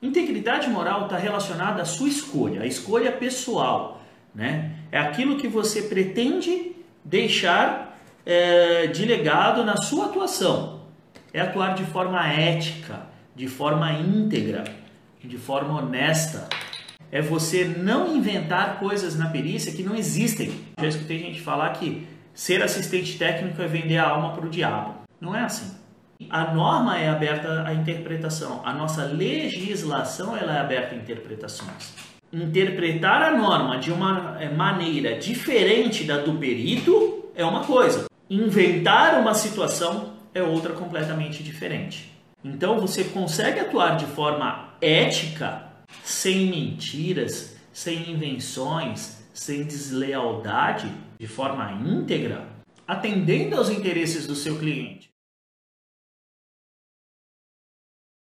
Integridade moral está relacionada à sua escolha, a escolha pessoal. Né? É aquilo que você pretende deixar é, de legado na sua atuação. É atuar de forma ética, de forma íntegra, de forma honesta. É você não inventar coisas na perícia que não existem. Já escutei gente falar que ser assistente técnico é vender a alma para o diabo. Não é assim. A norma é aberta à interpretação. A nossa legislação ela é aberta a interpretações. Interpretar a norma de uma é, maneira diferente da do perito é uma coisa. Inventar uma situação é outra completamente diferente. Então você consegue atuar de forma ética, sem mentiras, sem invenções, sem deslealdade, de forma íntegra, atendendo aos interesses do seu cliente.